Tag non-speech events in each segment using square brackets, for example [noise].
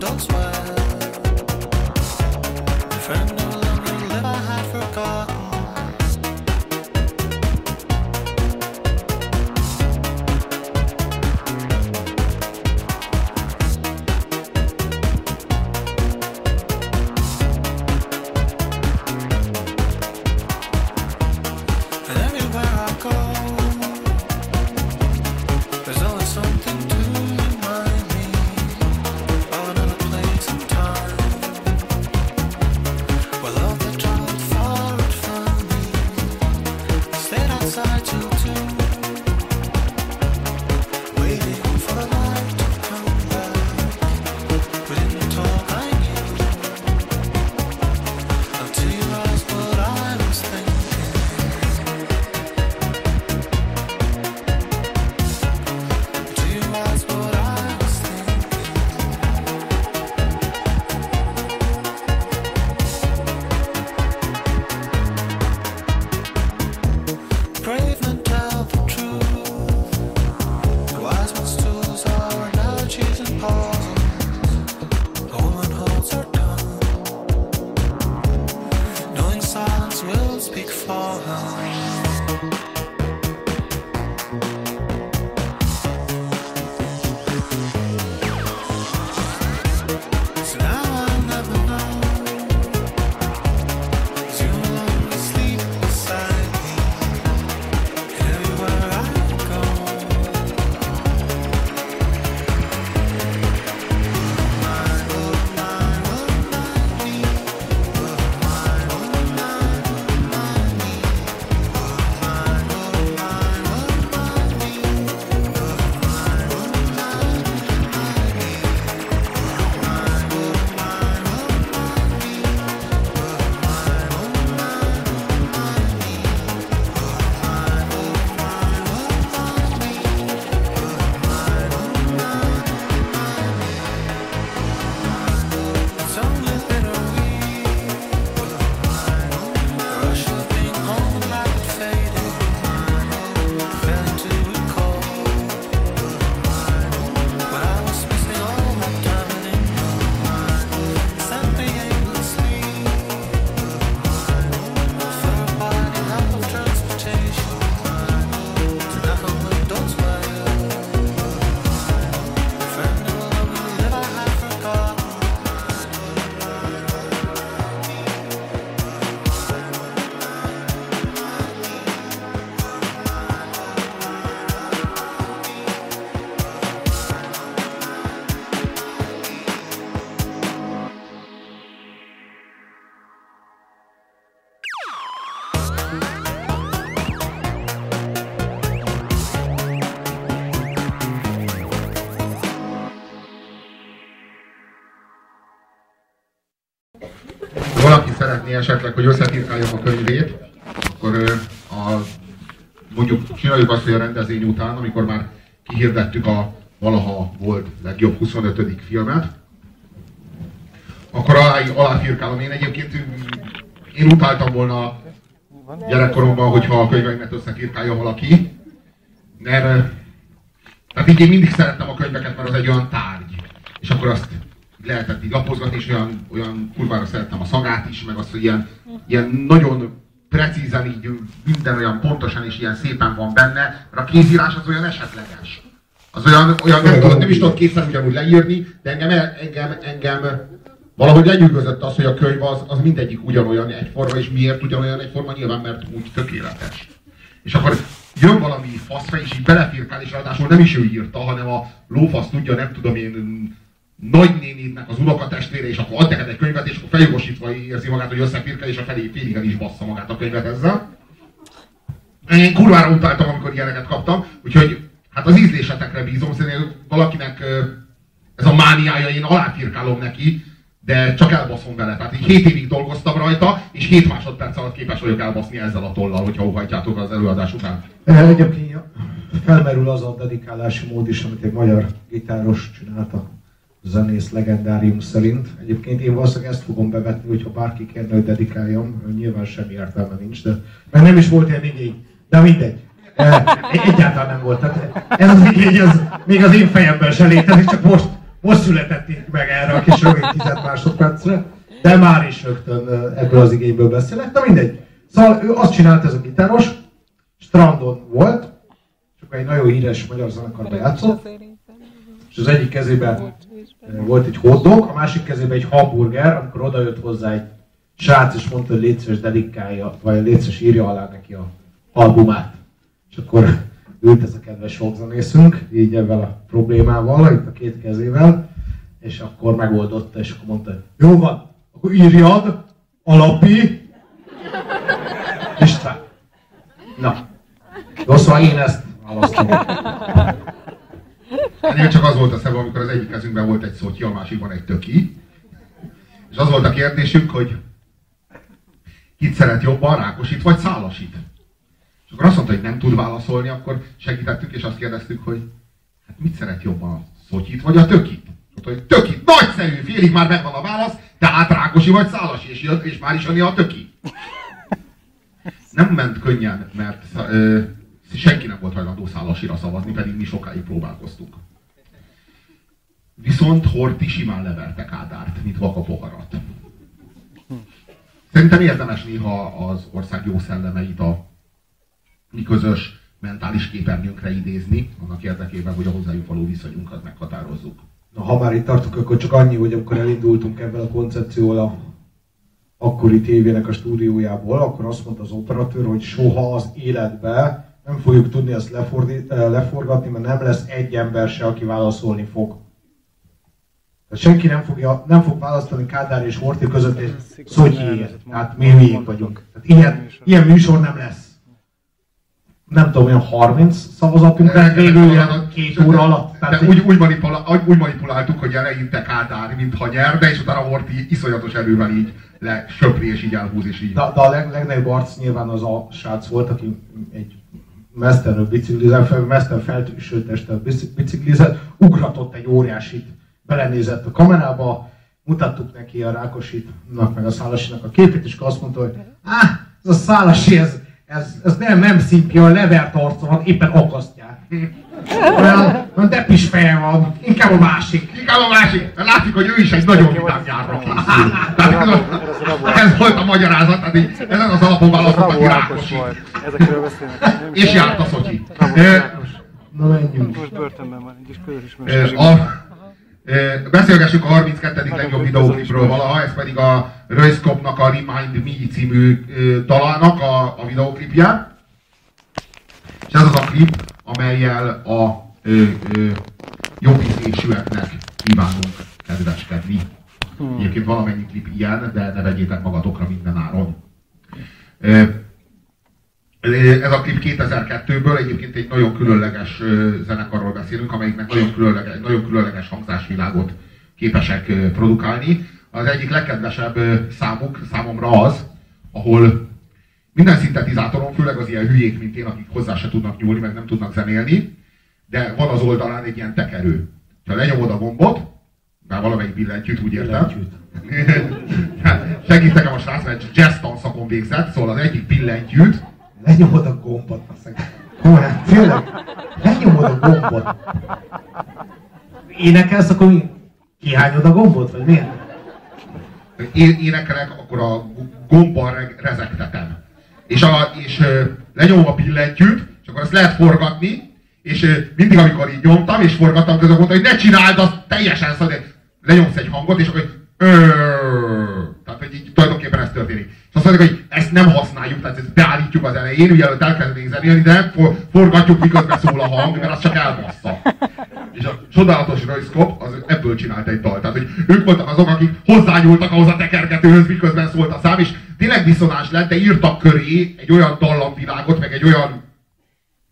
don't smile. Szeretné esetleg, hogy összefirkáljam a könyvét, akkor a, mondjuk csináljuk azt, hogy a rendezvény után, amikor már kihirdettük a valaha volt legjobb 25. filmet, akkor alá, aláfirkálom. Én egyébként én utáltam volna gyerekkoromban, hogyha a könyveimet összefirkálja valaki, mert tehát így én mindig szerettem a könyveket, mert az egy olyan tárgy. És akkor azt lehetett így lapozgatni, és olyan, olyan kurvára szerettem a szagát is, meg azt, hogy ilyen, ilyen nagyon precízen így minden olyan pontosan és ilyen szépen van benne, mert a kézírás az olyan esetleges. Az olyan, olyan nem, tudod, nem is tudod kétszer ugyanúgy leírni, de engem, engem, engem valahogy lenyűgözött az, hogy a könyv az, az mindegyik ugyanolyan egyforma, és miért ugyanolyan egyforma? Nyilván, mert úgy tökéletes. És akkor jön valami faszfej, és így belefirkál, és ráadásul nem is ő írta, hanem a lófasz tudja, nem tudom én, nagynénidnek az unokatestvére, és akkor ad neked egy könyvet, és akkor feljogosítva érzi magát, hogy összefirkel, és a felé félig is bassza magát a könyvet ezzel. Én kurvára utáltam, amikor ilyeneket kaptam, úgyhogy hát az ízlésetekre bízom, szerintem valakinek ez a mániája, én aláfirkálom neki, de csak elbaszom vele. Tehát így 7 évig dolgoztam rajta, és 7 másodperc alatt képes vagyok elbaszni ezzel a tollal, hogyha óhajtjátok az előadás után. Egyébként felmerül az a dedikálási mód is, amit egy magyar gitáros csinálta zenész legendárium szerint. Egyébként én valószínűleg ezt fogom bevetni, hogyha bárki kérne, hogy dedikáljam, nyilván semmi értelme nincs, de mert nem is volt ilyen igény. De mindegy. Egyáltalán nem volt. Tehát ez az igény, az még az én fejemben se létezik, csak most, most született meg erre a kis rövid tized másodpercre. De már is rögtön ebből az igényből beszélek. Na mindegy. Szóval ő azt csinált ez a gitáros, Strandon volt, és akkor egy nagyon híres magyar zenekarban játszott, és az egyik kezében volt egy hotdog, a másik kezében egy hamburger, amikor odajött hozzá egy srác, és mondta, hogy létszeres dedikálja, vagy létszeres írja alá neki a albumát. És akkor ült ez a kedves rockzenészünk, így ebben a problémával, itt a két kezével, és akkor megoldotta, és akkor mondta, jó van, akkor írjad, alapi, István. Na, jó, szóval én ezt választom. Ennél csak az volt a szem, amikor az egyik kezünkben volt egy szóki, a másikban egy töki. És az volt a kérdésünk, hogy kit szeret jobban, Rákosit vagy Szálasit? És akkor azt mondta, hogy nem tud válaszolni, akkor segítettük, és azt kérdeztük, hogy hát mit szeret jobban, a szotyit vagy a tökit? Mondta, hogy tökit, nagyszerű, félig már megvan a válasz, tehát Rákosi vagy Szálasi, és, jött, és már is jönni a töki. Nem ment könnyen, mert ö, senki nem volt hajlandó Szálasira szavazni, pedig mi sokáig próbálkoztunk. Viszont Horti simán leverte Kádárt, mint vaka poharat. Szerintem érdemes néha az ország jó szellemeit a mi közös mentális képernyőnkre idézni, annak érdekében, hogy a hozzájuk való viszonyunkat meghatározzuk. Na, ha már itt tartok, akkor csak annyi, hogy amikor elindultunk ebben a koncepcióval a akkori tévének a stúdiójából, akkor azt mondta az operatőr, hogy soha az életbe nem fogjuk tudni ezt leforgatni, mert nem lesz egy ember se, aki válaszolni fog. Tehát senki nem, fogja, nem fog választani Kádár és Horti között egy szotyiért. Tehát mi hülyék vagyunk. Tehát ilyen, ilyen műsor nem lesz. Nem tudom, olyan 30 szavazatunk lett végül ilyen két óra alatt. Tehát de úgy, úgy, manipula, úgy manipuláltuk, hogy eleinte Kádár, mintha nyerne, és utána Horti iszonyatos erővel így le söpri, és így elhúz, és így. De, de a leg, legnagyobb arc nyilván az a srác volt, aki egy mesztelenül biciklizett, mesztelen feltűső testtel biciklizett, ugratott egy óriásit belenézett a kamerába, mutattuk neki a Rákositnak, meg a Szálasinak a képét, és azt mondta, hogy ah, ez a Szálasi, ez, ez, ez nem, nem szimpja, levert arca van, éppen akasztják. Olyan, olyan depis feje van, inkább a másik. Inkább a másik. Látszik, hogy ő is egy nagyon vidám. Tehát ez, volt a magyarázat, tehát így, ezen az alapon választott a Rákosi. És járt a Szotyi. Na menjünk. Most börtönben van, egy kis Beszélgessünk a 32. legjobb videóklipről valaha, ez pedig a Röjszkopnak a Remind Me című dalának a, a videóklipje. És ez az a klip, amelyel a ö, ö, jobb ízlésűeknek kívánunk kedveskedni. Hmm. Egyébként valamennyi klip ilyen, de ne vegyétek magatokra minden áron. Ez a klip 2002-ből egyébként egy nagyon különleges zenekarról beszélünk, amelyiknek nagyon különleges, nagyon különleges hangzásvilágot képesek produkálni. az egyik legkedvesebb számuk számomra az, ahol minden szintetizátoron, főleg az ilyen hülyék, mint én, akik hozzá se tudnak nyúlni, meg nem tudnak zenélni, de van az oldalán egy ilyen tekerő. Ha lenyomod a gombot, már valamelyik billentyűt, úgy értem. [laughs] Segít nekem a srác, mert jazz tanszakon végzett, szóval az egyik billentyűt. Lenyomod a gombot, Komolyan, tényleg? Lenyomod a gombot. Énekelsz, akkor mi? Kihányod a gombot, vagy miért? Én énekelek, akkor a gombbal rezektetem. És, a, és lenyomom a billentyűt, és akkor azt lehet forgatni, és mindig, amikor így nyomtam, és forgattam közben, mondta, hogy ne csináld, azt teljesen szad, lenyomsz egy hangot, és akkor tehát, hogy így tulajdonképpen ez történik. És azt mondjuk, hogy ezt nem használjuk, tehát ezt beállítjuk az elején, mielőtt elkezdenénk zenélni, de nem for, forgatjuk, miközben szól a hang, mert az csak elbassza. És a csodálatos Röjszkop az ebből csinált egy dal. Tehát, hogy ők voltak azok, akik hozzányúltak ahhoz a tekergetőhöz, miközben szólt a szám, és tényleg diszonáns lett, de írtak köré egy olyan dallamvilágot, meg egy olyan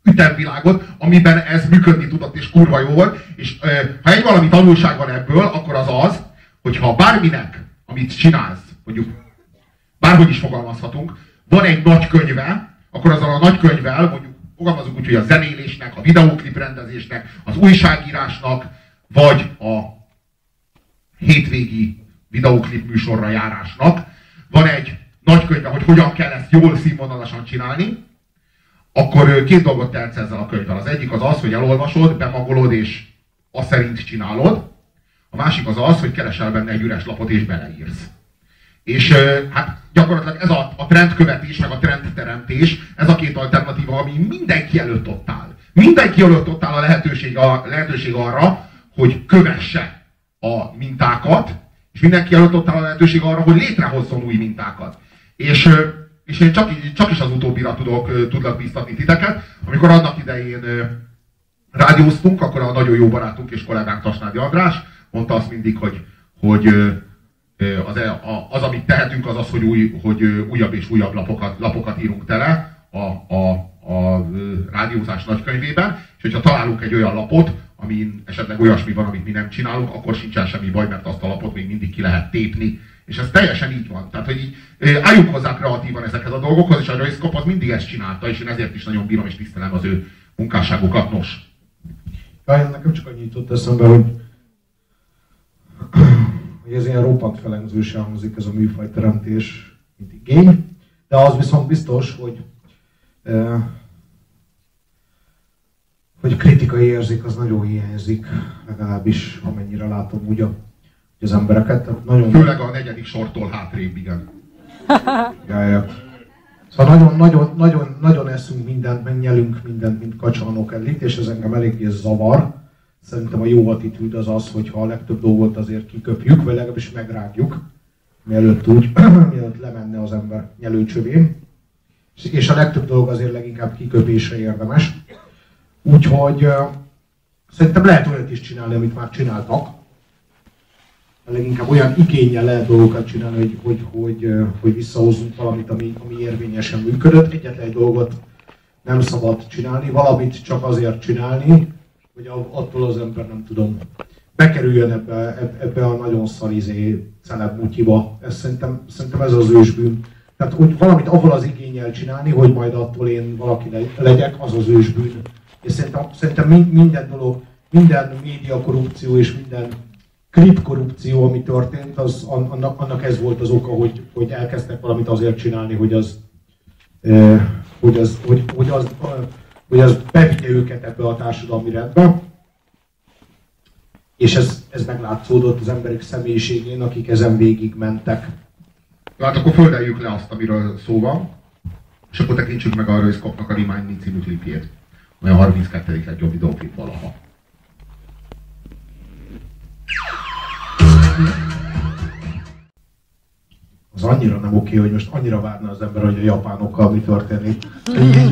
ütemvilágot, amiben ez működni tudott, és kurva jó volt. És ha egy valami tanulság van ebből, akkor az az, hogyha bárminek, amit csinálsz, mondjuk bárhogy is fogalmazhatunk, van egy nagy könyve, akkor azzal a nagy könyvvel, mondjuk fogalmazunk úgy, hogy a zenélésnek, a videóklip rendezésnek, az újságírásnak, vagy a hétvégi videóklip műsorra járásnak van egy nagy könyve, hogy hogyan kell ezt jól színvonalasan csinálni, akkor két dolgot tehetsz ezzel a könyvvel. Az egyik az az, hogy elolvasod, bemagolod és azt szerint csinálod. A másik az az, hogy keresel benne egy üres lapot és beleírsz. És hát gyakorlatilag ez a, a trendkövetés, meg a trendteremtés, ez a két alternatíva, ami mindenki előtt ott áll. Mindenki előtt ott áll a lehetőség, a lehetőség arra, hogy kövesse a mintákat, és mindenki előtt ott áll a lehetőség arra, hogy létrehozzon új mintákat. És, és én csak, csak is az utóbbira tudok, tudlak biztatni titeket. Amikor annak idején rádióztunk, akkor a nagyon jó barátunk és kollégánk Tasnádi András mondta azt mindig, hogy, hogy az, e, az, amit tehetünk, az az, hogy, új, hogy újabb és újabb lapokat, lapokat írunk tele a, a, a rádiózás nagykönyvében, és hogyha találunk egy olyan lapot, amin esetleg olyasmi van, amit mi nem csinálunk, akkor sincsen semmi baj, mert azt a lapot még mindig ki lehet tépni. És ez teljesen így van. Tehát, hogy így álljunk hozzá kreatívan ezekhez a dolgokhoz, és a Röjszkop az mindig ezt csinálta, és én ezért is nagyon bírom és tisztelem az ő munkásságukat. Nos. Ja, nekem csak annyit jutott eszembe, hogy hogy ez ilyen roppant felemzősen hangzik ez a műfajteremtés, mint igény, de az viszont biztos, hogy hogy kritikai érzék az nagyon hiányzik, legalábbis amennyire látom úgy a, az embereket. Tehát nagyon... Főleg a negyedik sortól hátrébb, igen. [laughs] ja, ja. Szóval nagyon, nagyon, nagyon, nagyon eszünk mindent, megnyelünk mindent, mint kacsanok elit, és ez engem eléggé zavar. Szerintem a jó attitűd az az, hogyha a legtöbb dolgot azért kiköpjük, vagy legalábbis megrágjuk, mielőtt úgy, [clears throat] mielőtt lemenne az ember nyelőcsövén. És a legtöbb dolog azért leginkább kiköpésre érdemes. Úgyhogy szerintem lehet olyat is csinálni, amit már csináltak. Leginkább olyan igényel lehet dolgokat csinálni, hogy, hogy, hogy, hogy visszahozunk valamit, ami, ami érvényesen működött. Egyetlen egy dolgot nem szabad csinálni, valamit csak azért csinálni, hogy attól az ember nem tudom, bekerüljön ebbe, ebbe a nagyon szarizé celeb mutyiba. Ez szerintem, szerintem ez az ősbűn. Tehát, hogy valamit avval az igényel csinálni, hogy majd attól én valaki legyek, az az ősbűn. És szerintem, szerintem minden dolog, minden média korrupció és minden klip korrupció, ami történt, az, annak, annak ez volt az oka, hogy, hogy elkezdtek valamit azért csinálni, hogy az, eh, hogy az, hogy, hogy az hogy az bevigye őket ebbe a társadalmi rendbe, és ez, ez meglátszódott az emberek személyiségén, akik ezen végig mentek. Hát akkor földeljük le azt, amiről szó van, és akkor tekintsük meg a Röjszkopnak a Remind Me című klipjét, a 32. legjobb videóklip valaha. Az annyira nem oké, hogy most annyira várna az ember, hogy a japánokkal mi történik.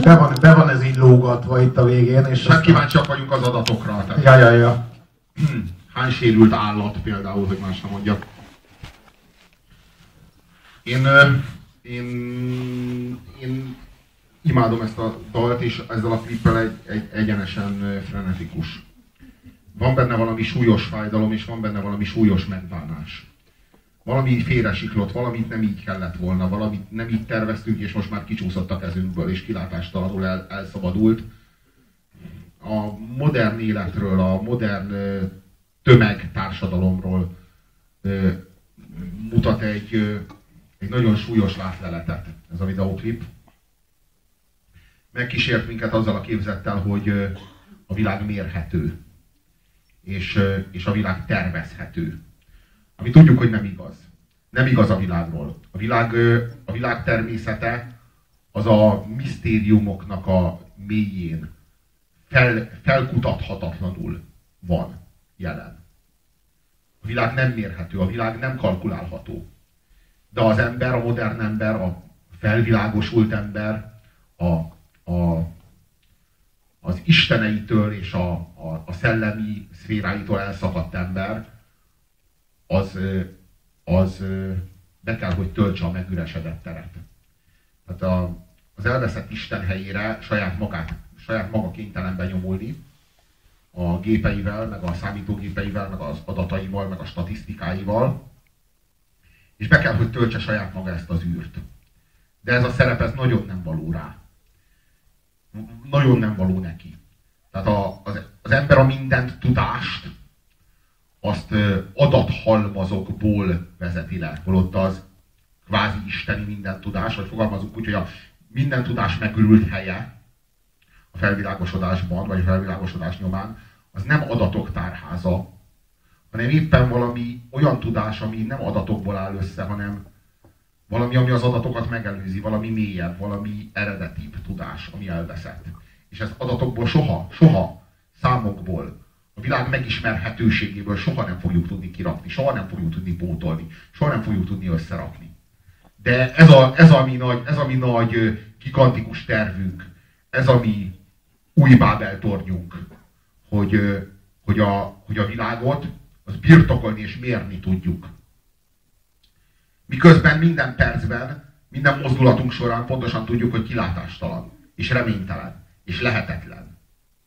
Be van, be van ez így lógatva itt a végén. És hát kíváncsiak vagyunk az adatokra. Tehát. Ja, ja, ja. [clears throat] Hány sérült állat például, hogy más nem mondjak. Én, én, én imádom ezt a dalt, és ezzel a klippel egy, egy, egyenesen frenetikus. Van benne valami súlyos fájdalom, és van benne valami súlyos megbánás valami félresiklott, valamit nem így kellett volna, valamit nem így terveztünk, és most már kicsúszott a kezünkből, és kilátástalanul el, elszabadult. A modern életről, a modern tömegtársadalomról mutat egy, egy nagyon súlyos látleletet ez a videóklip. Megkísért minket azzal a képzettel, hogy a világ mérhető, és, és a világ tervezhető. Ami tudjuk, hogy nem igaz. Nem igaz a világról. A világ, a világ természete az a misztériumoknak a mélyén fel, felkutathatatlanul van jelen. A világ nem mérhető, a világ nem kalkulálható. De az ember, a modern ember, a felvilágosult ember, a, a, az isteneitől és a, a, a szellemi szféráitól elszakadt ember, az, az be kell, hogy töltse a megüresedett teret. Tehát a, az elveszett Isten helyére saját magát, saját maga kénytelen benyomulni, a gépeivel, meg a számítógépeivel, meg az adataival, meg a statisztikáival, és be kell, hogy töltse saját maga ezt az űrt. De ez a szerep, ez nagyon nem való rá. Nagyon nem való neki. Tehát a, az, az ember a mindent tudást, azt adathalmazokból vezeti le, holott az kvázi isteni minden tudás, vagy fogalmazunk úgy, hogy a minden tudás megürült helye, a felvilágosodásban, vagy a felvilágosodás nyomán, az nem adatok tárháza, hanem éppen valami olyan tudás, ami nem adatokból áll össze, hanem valami, ami az adatokat megelőzi, valami mélyebb, valami eredetibb tudás, ami elveszett. És ez adatokból soha, soha, számokból, a világ megismerhetőségéből soha nem fogjuk tudni kirakni, soha nem fogjuk tudni pótolni, soha nem fogjuk tudni összerakni. De ez a, ez a mi nagy, ez a mi nagy gigantikus tervünk, ez a mi új Bábel tornyunk, hogy, hogy, a, hogy a világot az birtokolni és mérni tudjuk. Miközben minden percben, minden mozdulatunk során pontosan tudjuk, hogy kilátástalan, és reménytelen, és lehetetlen.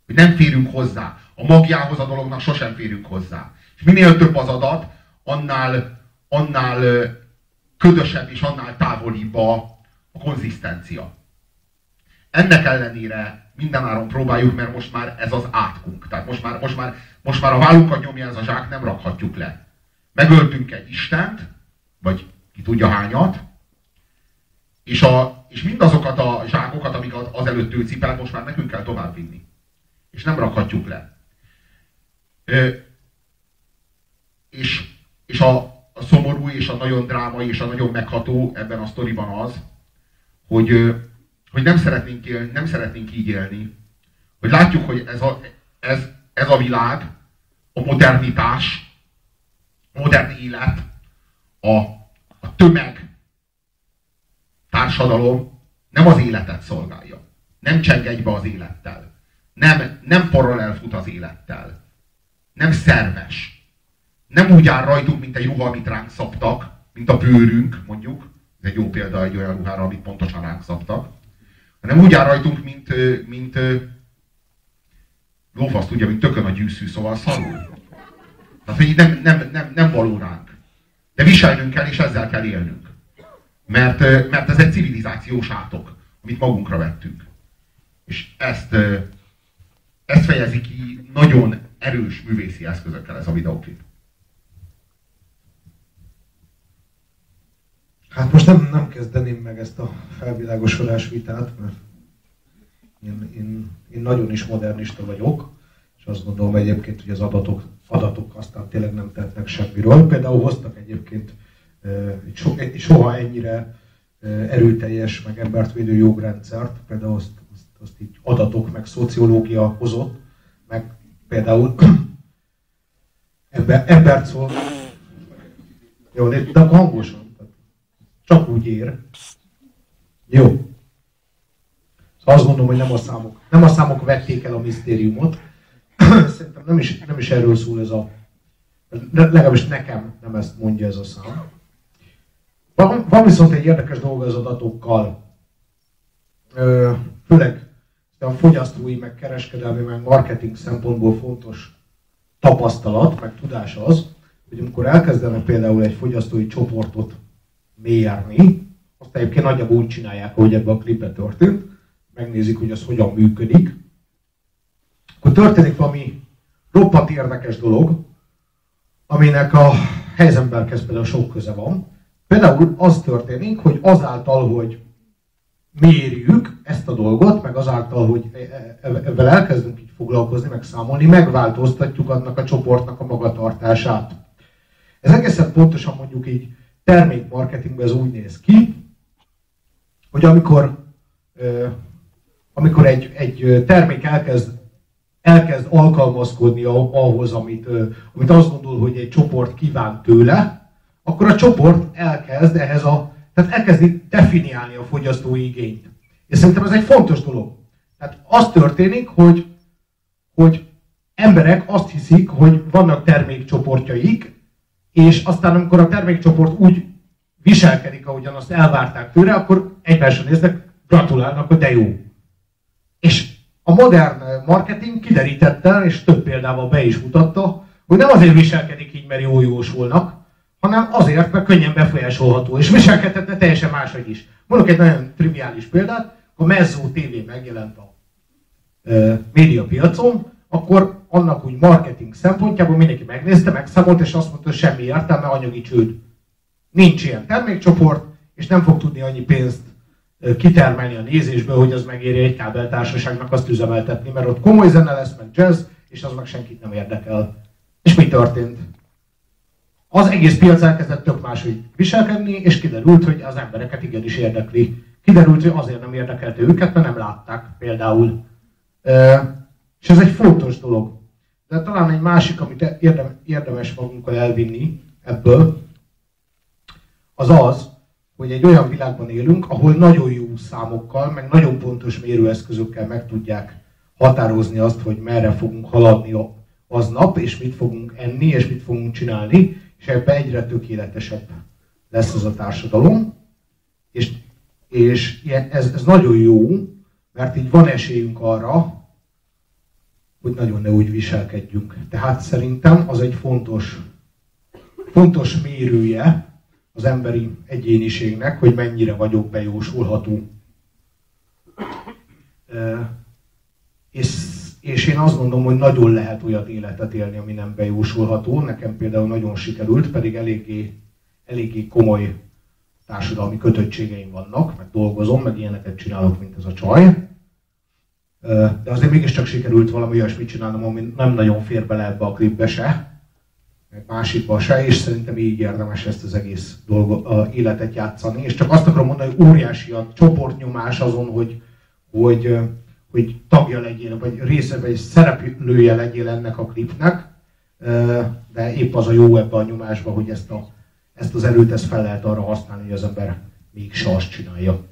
Hogy nem férünk hozzá. A magjához a dolognak sosem férünk hozzá. És minél több az adat, annál, annál ködösebb és annál távolibb a, a konzisztencia. Ennek ellenére mindenáron próbáljuk, mert most már ez az átkunk. Tehát most már, most már, most már a vállunkat nyomja ez a zsák, nem rakhatjuk le. Megöltünk egy Istent, vagy ki tudja hányat, és, a, és mindazokat a zsákokat, amiket az előtt ő cipelt, most már nekünk kell továbbvinni. És nem rakhatjuk le. És és a, a szomorú, és a nagyon drámai, és a nagyon megható ebben a sztoriban az, hogy hogy nem szeretnénk, nem szeretnénk így élni. Hogy látjuk, hogy ez a, ez, ez a világ, a modernitás, a modern élet, a, a tömeg társadalom nem az életet szolgálja. Nem cseng egybe az élettel. Nem, nem paralelfut az élettel. Nem szerves. Nem úgy áll rajtunk, mint egy ruha, amit ránk szabtak, mint a bőrünk, mondjuk. Ez egy jó példa egy olyan ruhára, amit pontosan ránk szabtak hanem úgy áll rajtunk, mint, mint lófasz tudja, mint tökön a gyűszű, szóval szarul. Tehát, hogy nem, nem, nem, nem való ránk. De viselnünk kell, és ezzel kell élnünk. Mert, mert ez egy civilizációs átok, amit magunkra vettünk. És ezt, ezt fejezi ki nagyon erős művészi eszközökkel ez a videóklip. Hát most nem, nem kezdeném meg ezt a felvilágosodás vitát, mert én, én, én nagyon is modernista vagyok, és azt gondolom egyébként, hogy az adatok, adatok aztán tényleg nem tehetnek semmiről. Például hoztak egyébként egy, so, soha ennyire erőteljes, meg embert védő jogrendszert, például azt, azt, azt így adatok, meg szociológia hozott, például ember, embert szól. Jó, de hangosan. Csak úgy ér. Jó. Szóval azt gondolom, hogy nem a számok, nem a számok vették el a misztériumot. [coughs] Szerintem nem is, nem is erről szól ez a... Legalábbis nekem nem ezt mondja ez a szám. Van, van viszont egy érdekes dolga az adatokkal. Főleg a fogyasztói, meg kereskedelmi, meg marketing szempontból fontos tapasztalat, meg tudás az, hogy amikor elkezdene például egy fogyasztói csoportot mérni, azt egyébként nagyjából úgy csinálják, ahogy ebben a klipben történt, megnézik, hogy az hogyan működik, akkor történik valami roppant érdekes dolog, aminek a Heisenberghez például sok köze van. Például az történik, hogy azáltal, hogy mérjük ezt a dolgot, meg azáltal, hogy e- e- elkezdünk így foglalkozni, meg számolni, megváltoztatjuk annak a csoportnak a magatartását. Ez egészen pontosan mondjuk így termékmarketingben ez úgy néz ki, hogy amikor, amikor egy, egy termék elkezd, elkezd alkalmazkodni ahhoz, amit, amit azt gondol, hogy egy csoport kíván tőle, akkor a csoport elkezd ehhez a tehát elkezdi definiálni a fogyasztói igényt. És szerintem ez egy fontos dolog. Tehát az történik, hogy, hogy emberek azt hiszik, hogy vannak termékcsoportjaik, és aztán amikor a termékcsoport úgy viselkedik, ahogyan azt elvárták tőle, akkor egymásra néznek, gratulálnak, hogy de jó. És a modern marketing kiderítette, és több példával be is mutatta, hogy nem azért viselkedik így, mert jó jósolnak, hanem azért, mert könnyen befolyásolható, és viselkedhetne teljesen máshogy is. Mondok egy nagyon triviális példát, a Mezzo TV megjelent a e, médiapiacon, akkor annak úgy marketing szempontjából mindenki megnézte, megszámolt, és azt mondta, hogy semmi értelme, anyagi csőd. Nincs ilyen termékcsoport, és nem fog tudni annyi pénzt kitermelni a nézésből, hogy az megéri egy kábeltársaságnak azt üzemeltetni, mert ott komoly zene lesz, meg jazz, és az meg senkit nem érdekel. És mi történt? az egész piac elkezdett tök máshogy viselkedni, és kiderült, hogy az embereket igenis érdekli. Kiderült, hogy azért nem érdekelte őket, mert nem látták például. És ez egy fontos dolog. De talán egy másik, amit érdemes magunkkal elvinni ebből, az az, hogy egy olyan világban élünk, ahol nagyon jó számokkal, meg nagyon pontos mérőeszközökkel meg tudják határozni azt, hogy merre fogunk haladni aznap, és mit fogunk enni, és mit fogunk csinálni, és ebben egyre tökéletesebb lesz az a társadalom, és, és ez, ez nagyon jó, mert így van esélyünk arra, hogy nagyon ne úgy viselkedjünk. Tehát szerintem az egy fontos, fontos mérője az emberi egyéniségnek, hogy mennyire vagyok bejósolható. És és én azt gondolom, hogy nagyon lehet olyan életet élni, ami nem bejósolható. Nekem például nagyon sikerült, pedig eléggé, eléggé komoly társadalmi kötöttségeim vannak, meg dolgozom, meg ilyeneket csinálok, mint ez a csaj. De azért mégiscsak sikerült valami olyasmit csinálnom, ami nem nagyon fér bele ebbe a klipbe se, meg másikba se, és szerintem így érdemes ezt az egész dolgot, a életet játszani. És csak azt akarom mondani, hogy óriási a csoportnyomás azon, hogy, hogy hogy tagja legyél, vagy része, vagy szereplője legyél ennek a klipnek, de épp az a jó ebbe a nyomásba, hogy ezt, a, ezt az erőt ezt fel lehet arra használni, hogy az ember mégse azt csinálja.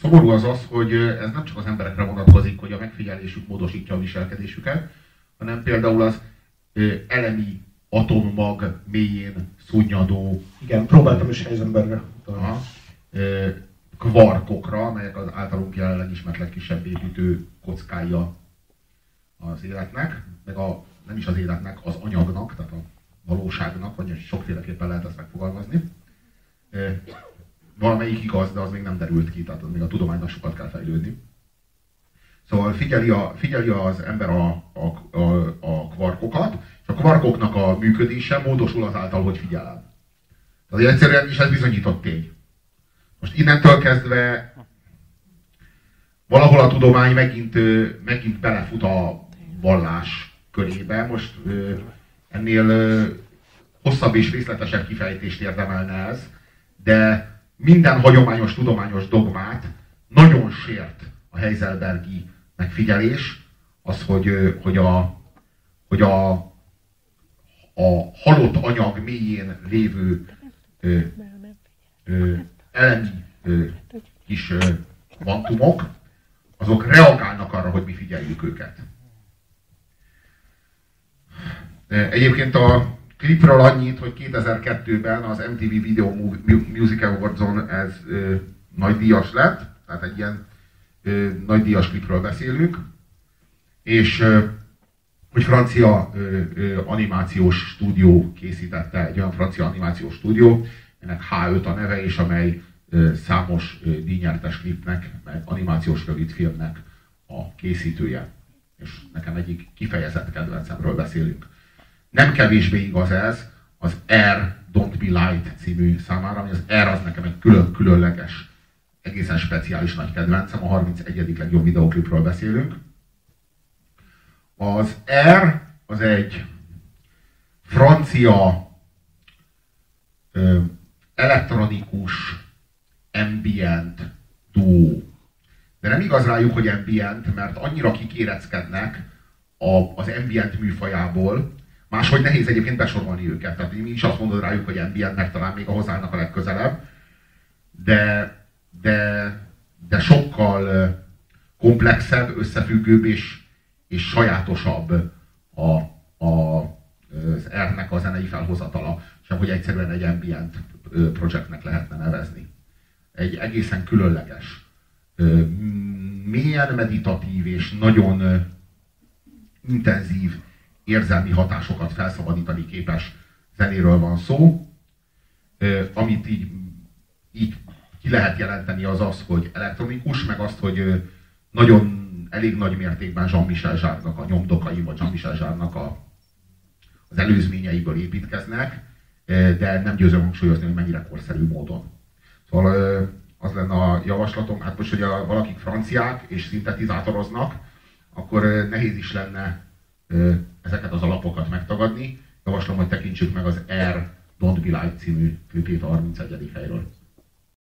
Szomorú az az, hogy ez nem csak az emberekre vonatkozik, hogy a megfigyelésük módosítja a viselkedésüket, hanem például az elemi atommag mélyén szunnyadó. Igen, próbáltam is Heisenbergre kvarkokra, amelyek az általunk jelenleg ismert legkisebb építő kockája az életnek, meg a, nem is az életnek, az anyagnak, tehát a valóságnak, vagy sokféleképpen lehet ezt megfogalmazni. Valamelyik igaz, de az még nem derült ki, tehát még a tudománynak sokat kell fejlődni. Szóval figyeli, a, figyeli az ember a, a, a, a kvarkokat, és a kvarkoknak a működése módosul azáltal, hogy figyelem. Tehát egyszerűen is ez bizonyított tény. Most innentől kezdve valahol a tudomány megint, megint belefut a vallás körébe. Most ennél hosszabb és részletesebb kifejtést érdemelne ez, de minden hagyományos tudományos dogmát nagyon sért a Heiselbergi megfigyelés, az, hogy, hogy, a, hogy a, a halott anyag mélyén lévő ö, ö, elemi ö, kis ö, kvantumok, azok reagálnak arra, hogy mi figyeljük őket. Egyébként a klipről annyit, hogy 2002-ben az MTV Video Music Awards-on ez ö, nagy díjas lett, tehát egy ilyen ö, nagy díjas klipről beszélünk, és ö, hogy francia ö, ö, animációs stúdió készítette, egy olyan francia animációs stúdió, ennek H5 a neve, és amely ö, számos ö, díjnyertes klipnek, meg animációs rövidfilmnek a készítője. És nekem egyik kifejezett kedvencemről beszélünk. Nem kevésbé igaz ez az Air Don't Be Light című számára, ami az Air az nekem egy külön, különleges, egészen speciális nagy kedvencem, a 31. legjobb videoklipről beszélünk. Az R az egy francia ö, elektronikus ambient duó. De nem igaz rájuk, hogy ambient, mert annyira kikéreckednek a, az ambient műfajából, máshogy nehéz egyébként besorolni őket. Tehát mi is azt mondod rájuk, hogy ambientnek talán még a hozzának a legközelebb, de, de, de sokkal komplexebb, összefüggőbb és és sajátosabb a, a, az R-nek a zenei felhozatala, sem hogy egyszerűen egy ambient projektnek lehetne nevezni. Egy egészen különleges, mélyen meditatív és nagyon intenzív érzelmi hatásokat felszabadítani képes zenéről van szó. Amit így, így ki lehet jelenteni az az, hogy elektronikus, meg azt, hogy nagyon elég nagy mértékben Jean-Michel Zsárnak a nyomdokai, vagy Jean-Michel Zsárnak a, az előzményeiből építkeznek, de nem győzöm hangsúlyozni, hogy mennyire korszerű módon. Szóval az lenne a javaslatom, hát most, hogy a, valakik franciák és szintetizátoroznak, akkor nehéz is lenne ezeket az alapokat megtagadni. Javaslom, hogy tekintsük meg az Air Don't Be Light című klipét a 31. helyről.